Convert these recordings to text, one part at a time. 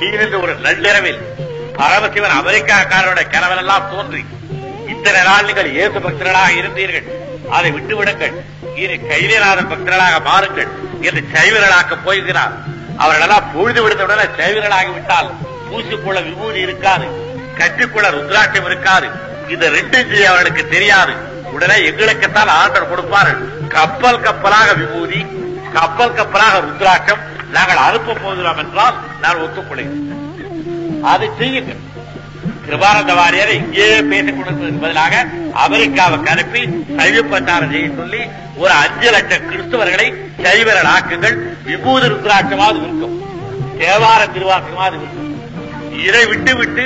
திடீரென்று ஒரு நள்ளிரவில் பரமசிவன் அமெரிக்காக்காரருடைய கனவெல்லாம் தோன்றி இத்தனை நாள் நீங்கள் இயேசு பக்தர்களாக இருந்தீர்கள். அதை விட்டுவிடுங்கள். இனி கைலியநாதன் பக்தர்களாக மாறுங்கள் என்று சைவர்களாக்க போகிறார் அவர்களெல்லாம் பொழுது விடுத்தவுடனே சைவர்களாகி விட்டால் பூசிக்குள்ள விபூதி இருக்காது கட்டிக்குள்ள ருத்ராட்சம் இருக்காது. இந்த ரெண்டு அவர்களுக்கு தெரியாது. உடனே எங்களுக்குத்தான் ஆர்டர் கொடுப்பார்கள். கப்பல் கப்பலாக விபூதி கப்பல் கப்பலாக ருத்ராட்சம் நாங்கள் அனுப்ப போகிறோம் என்றால் நான் ஒத்துக்கொள்கிறேன். அதை செய்யுங்கள். கிருபானந்த வாரியரை இங்கேயே பேசிக் கொடுப்பதற்கு பதிலாக அமெரிக்காவுக்கு அனுப்பி சைவ பிரச்சாரம் செய்ய சொல்லி ஒரு அஞ்சு லட்சம் கிறிஸ்தவர்களை சைவர்கள் ஆக்குங்கள் விபூதி ருத்ராட்சமாவது இருக்கும் தேவார திருவாசகமாவது இருக்கும் இதை விட்டு விட்டு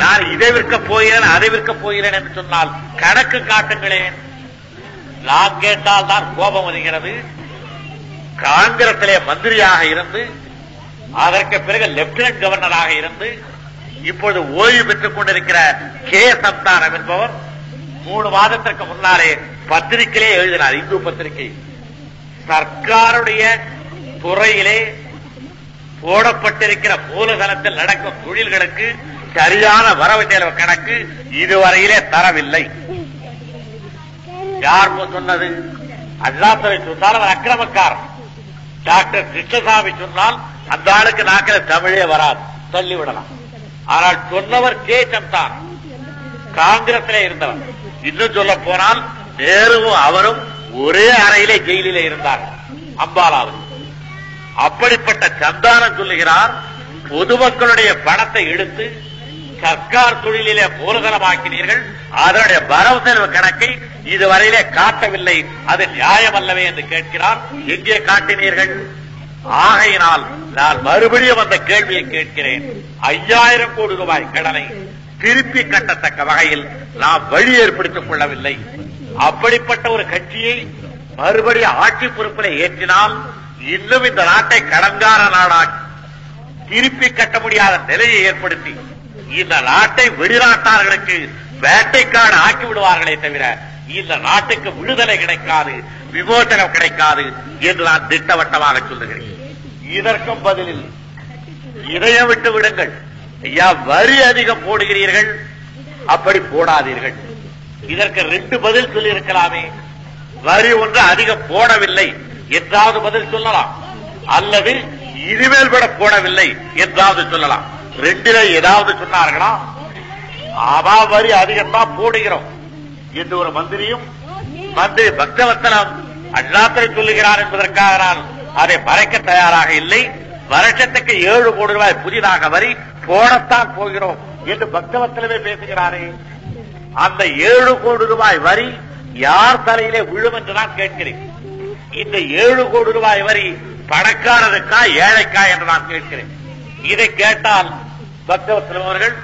நான் இதை விற்க போகிறேன் அதை விற்க போகிறேன் என்று சொன்னால் கணக்கு காட்டுங்களேன். நான் கேட்டால் தான் கோபம் வருகிறது. காங்கிரசிலே மந்திரியாக இருந்து அதற்கு பிறகு லெப்டினன்ட் கவர்னராக இருந்து இப்பொழுது ஓய்வு பெற்றுக் கொண்டிருக்கிற கே சந்தானம் என்பவர் மூணு மாதத்திற்கு முன்னாலே பத்திரிகையிலே எழுதினார் இந்து பத்திரிகை. சர்க்காருடைய துறையிலே போடப்பட்டிருக்கிற மூலதனத்தில் நடக்கும் தொழில்களுக்கு சரியான வரவு செலவு கணக்கு இதுவரையிலே தரவில்லை. யார் சொன்னது? அல்லாத்துறை சொன்னார் அவர் அக்கிரமக்காரன் டாக்டர் கிருஷ்ணசாமி சொன்னால் அந்த ஆளுக்கு நாக்கில தமிழே வராது. தள்ளிவிடலாம். ஆனால் சொன்னவர் கே சந்தான் காங்கிரஸ்ல இருந்தவர். இன்னும் சொல்ல போனால் நேருவும் அவரும் ஒரே அறையிலே ஜெயிலில இருந்தார்கள். அம்பாலாவது. அப்படிப்பட்ட சந்தானம் சொல்லுகிறார் பொதுமக்களுடைய பணத்தை எடுத்து சர்க்கார் தொழிலிலே மூலதனமாக்கினீர்கள் அதனுடைய வரவு செலவு கணக்கை இதுவரையிலே காட்டவில்லை. அது நியாயம் அல்லவே என்று கேட்கிறார். எங்கே காட்டினீர்கள்? ஆகையினால் நான் மறுபடியும் அந்த கேள்வியை கேட்கிறேன். ஐயாயிரம் கோடி ரூபாய் கடனை திருப்பி கட்டத்தக்க வகையில் நாம் வழி ஏற்படுத்திக் கொள்ளவில்லை. அப்படிப்பட்ட ஒரு கட்சியை மறுபடியும் ஆட்சி பொறுப்பில் ஏற்றினால் இன்னும் இந்த நாட்டை கடங்கார நாடாக்கி திருப்பி கட்ட முடியாத நிலையை ஏற்படுத்தி இந்த நாட்டை வெளிநாட்டார்களுக்கு வேட்டைக்காடு ஆக்கி விடுவார்களே தவிர இந்த நாட்டுக்கு விடுதலை கிடைக்காது விமோசனம் கிடைக்காது என்று நான் திட்டவட்டமாக சொல்லுகிறேன். இதற்கும் பதிலில் இதயம் விட்டு விடுங்கள். ஐயா வரி அதிகம் போடுகிறீர்கள். அப்படி போடாதீர்கள். இதற்கு ரெண்டு பதில் சொல்லி இருக்கலாமே வரி ஒன்று அதிகம் போடவில்லை. என்றாவது பதில் சொல்லலாம். அல்லது இனிமேல் விட போடவில்லை. என்றாவது சொல்லலாம். ரெண்டில ஏதாவது சொன்னார்களா? ஆமா வரி அதிகமா போடுகிறோம் எந்த ஒரு மந்திரியும் மந்திரி பக்தவத்தனம் அண்ணாத்திரை சொல்லுகிறார் என்பதற்காக நான் அதை மறைக்க தயாராக இல்லை. வருஷத்துக்கு ஏழு கோடி ரூபாய் புதிதாக வரி போடத்தான் போகிறோம் என்று பக்தவத்தனமே பேசுகிறாரே. அந்த ஏழு கோடி ரூபாய் வரி யார் தலையிலே விழும் என்று நான் கேட்கிறேன். இந்த ஏழு கோடி ரூபாய் வரி பணக்காரருக்கா ஏழைக்கா என்று நான் கேட்கிறேன். இதை கேட்டால் பக்தவத்தலம் அவர்கள்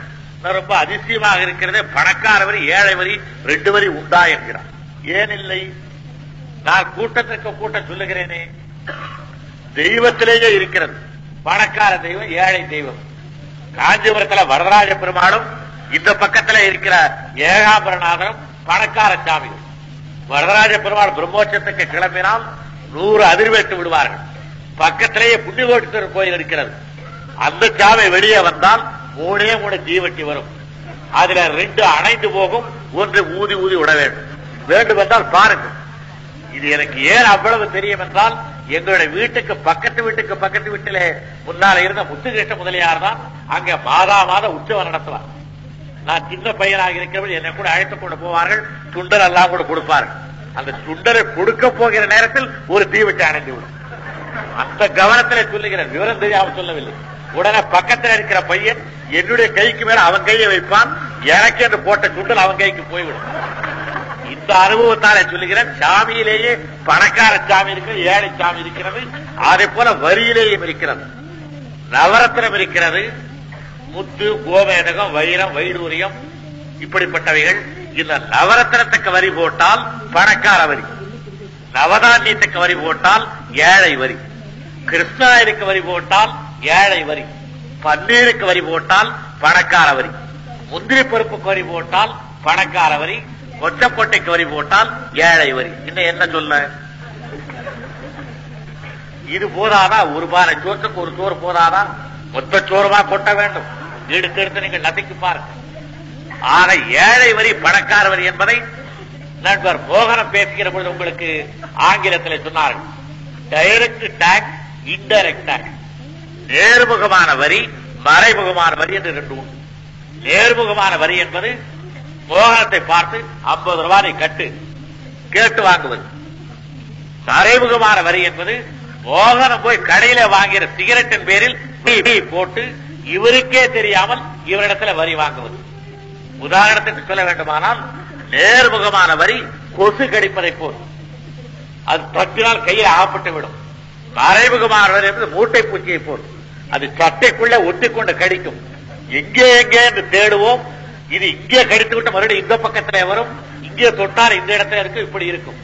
ரொம்ப அதிசயமாக இருக்கிறது. பணக்கார வரி ஏழை வரி ரெண்டு வரி உண்டா என்கிறார். ஏன் இல்லை? நான் கூட்டத்திற்கு கூட்டம் சொல்லுகிறேனே. தெய்வத்திலேயே இருக்கிறது. பணக்கார தெய்வம் ஏழை தெய்வம். காஞ்சிபுரத்தில் வரதராஜ பெருமாளும் இந்த பக்கத்துல இருக்கிற ஏகாபரநாதரும் பணக்கார சாமிகள். வரதராஜ பெருமாள் பிரம்மோட்சத்துக்கு கிளம்பினால் நூறு அதிர்வேட்டு விடுவார்கள். பக்கத்திலேயே புண்ணியகோட்டீஸ்வரர் கோயில் இருக்கிறது. அந்த சாமி வெளியே வந்தால் மூணே மூணு தீவட்டி வரும். அதுல ரெண்டு அணைந்து போகும் ஒன்று ஊதி ஊதி விட வேண்டும். வேண்டும் என்றால் பாருங்கள். இது எனக்கு ஏன் அவ்வளவு தெரியும் என்றால் எங்களுடைய வீட்டுக்கு பக்கத்து வீட்டுக்கு பக்கத்து வீட்டில முன்னால இருந்த முத்துகிருஷ்ண முதலியார் தான் அங்க மாதா மாத உற்சவம் நடத்துவார். நான் சின்ன பையனாக இருக்கிறவர்கள் என்னை கூட அழைத்துக் கொண்டு போவார்கள் சுண்டர் எல்லாம் கூட கொடுப்பார்கள். அந்த சுண்டரை கொடுக்க போகிற நேரத்தில் ஒரு தீவட்டி அணைந்து விடும். அந்த கவனத்துல சொல்லுகிறேன் விவரம் தெரியாம சொல்லவில்லை. உடனே பக்கத்துல இருக்கிற பையன் என்னுடைய கைக்கு மேல அவன் கையை வைப்பான். எனக்கு என்று போட்ட சுண்டல் அவன் கைக்கு போய்விடும். இந்த அனுபவத்தால சொல்லுகிறேன் சாமியிலேயே பணக்கார சாமி இருக்கு ஏழை சாமி இருக்கிறது அதே போல வரியிலேயும் இருக்கிறது. நவரத்தினம் இருக்கிறது. முத்து கோமேதகம் வைரம் வைடூரியம் இப்படிப்பட்டவைகள். இந்த நவரத்னத்துக்கு வரி போட்டால் பணக்கார வரி. நவதானியத்துக்கு வரி போட்டால் ஏழை வரி. கிருஷ்ணாயிருக்கு வரி போட்டால் ஏழை வரி. பன்னீருக்கு வரி போட்டால் பணக்கார வரி. முந்திரி பருப்புக்கு வரி போட்டால் பணக்கார வரி. கொச்சக்கொட்டைக்கு வரி போட்டால் ஏழை வரி. இன்னும் என்ன சொல்ல? இது போதாதா? ஒரு பானை சோற்றுக்கு ஒரு சோறு போதாதா? மொத்த சோறுமா கொட்ட வேண்டும். எடுத்து எடுத்து நீங்கள் நதிக்கு பாருங்க. ஆக ஏழை வரி பணக்கார வரி என்பதை நண்பர் மோகனம் பேசுகிற பொழுது உங்களுக்கு ஆங்கிலத்தில் சொன்னார்கள். டைரக்ட் டேக்ஸ் இன்டைரக்ட் டேக்ஸ் நேர்முகமான வரி மறைமுகமான வரி என்று ரெண்டு உண்டு. நேர்முகமான வரி என்பது மோகனத்தை பார்த்து ஐம்பது ரூபாய் கட்டு கேட்டு வாங்குவது. மறைமுகமான வரி என்பது மோகனம் போய் கடையில வாங்கிற சிகரெட்டின் பேரில் போட்டு இவருக்கே தெரியாமல் இவரிடத்துல வரி வாங்குவது. உதாரணத்துக்கு சொல்ல வேண்டுமானால் நேர்முகமான வரி கொசு கடிப்பதை போல். அது தட்டினால் கையில் ஆகப்பட்டு விடும் மறைமுகமான வரி என்பது மூட்டை பூச்சியை போல். அது சட்டைக்குள்ள ஒட்டிக்கொண்டு கடிக்கும். எங்கே எங்கே என்று தேடுவோம். இது இங்கே கடித்து விட்டு மறுபடியும் இந்த பக்கத்துல வரும். இங்கே தொட்டால் இந்த இடத்துல இருக்கும். இப்படி இருக்கும்.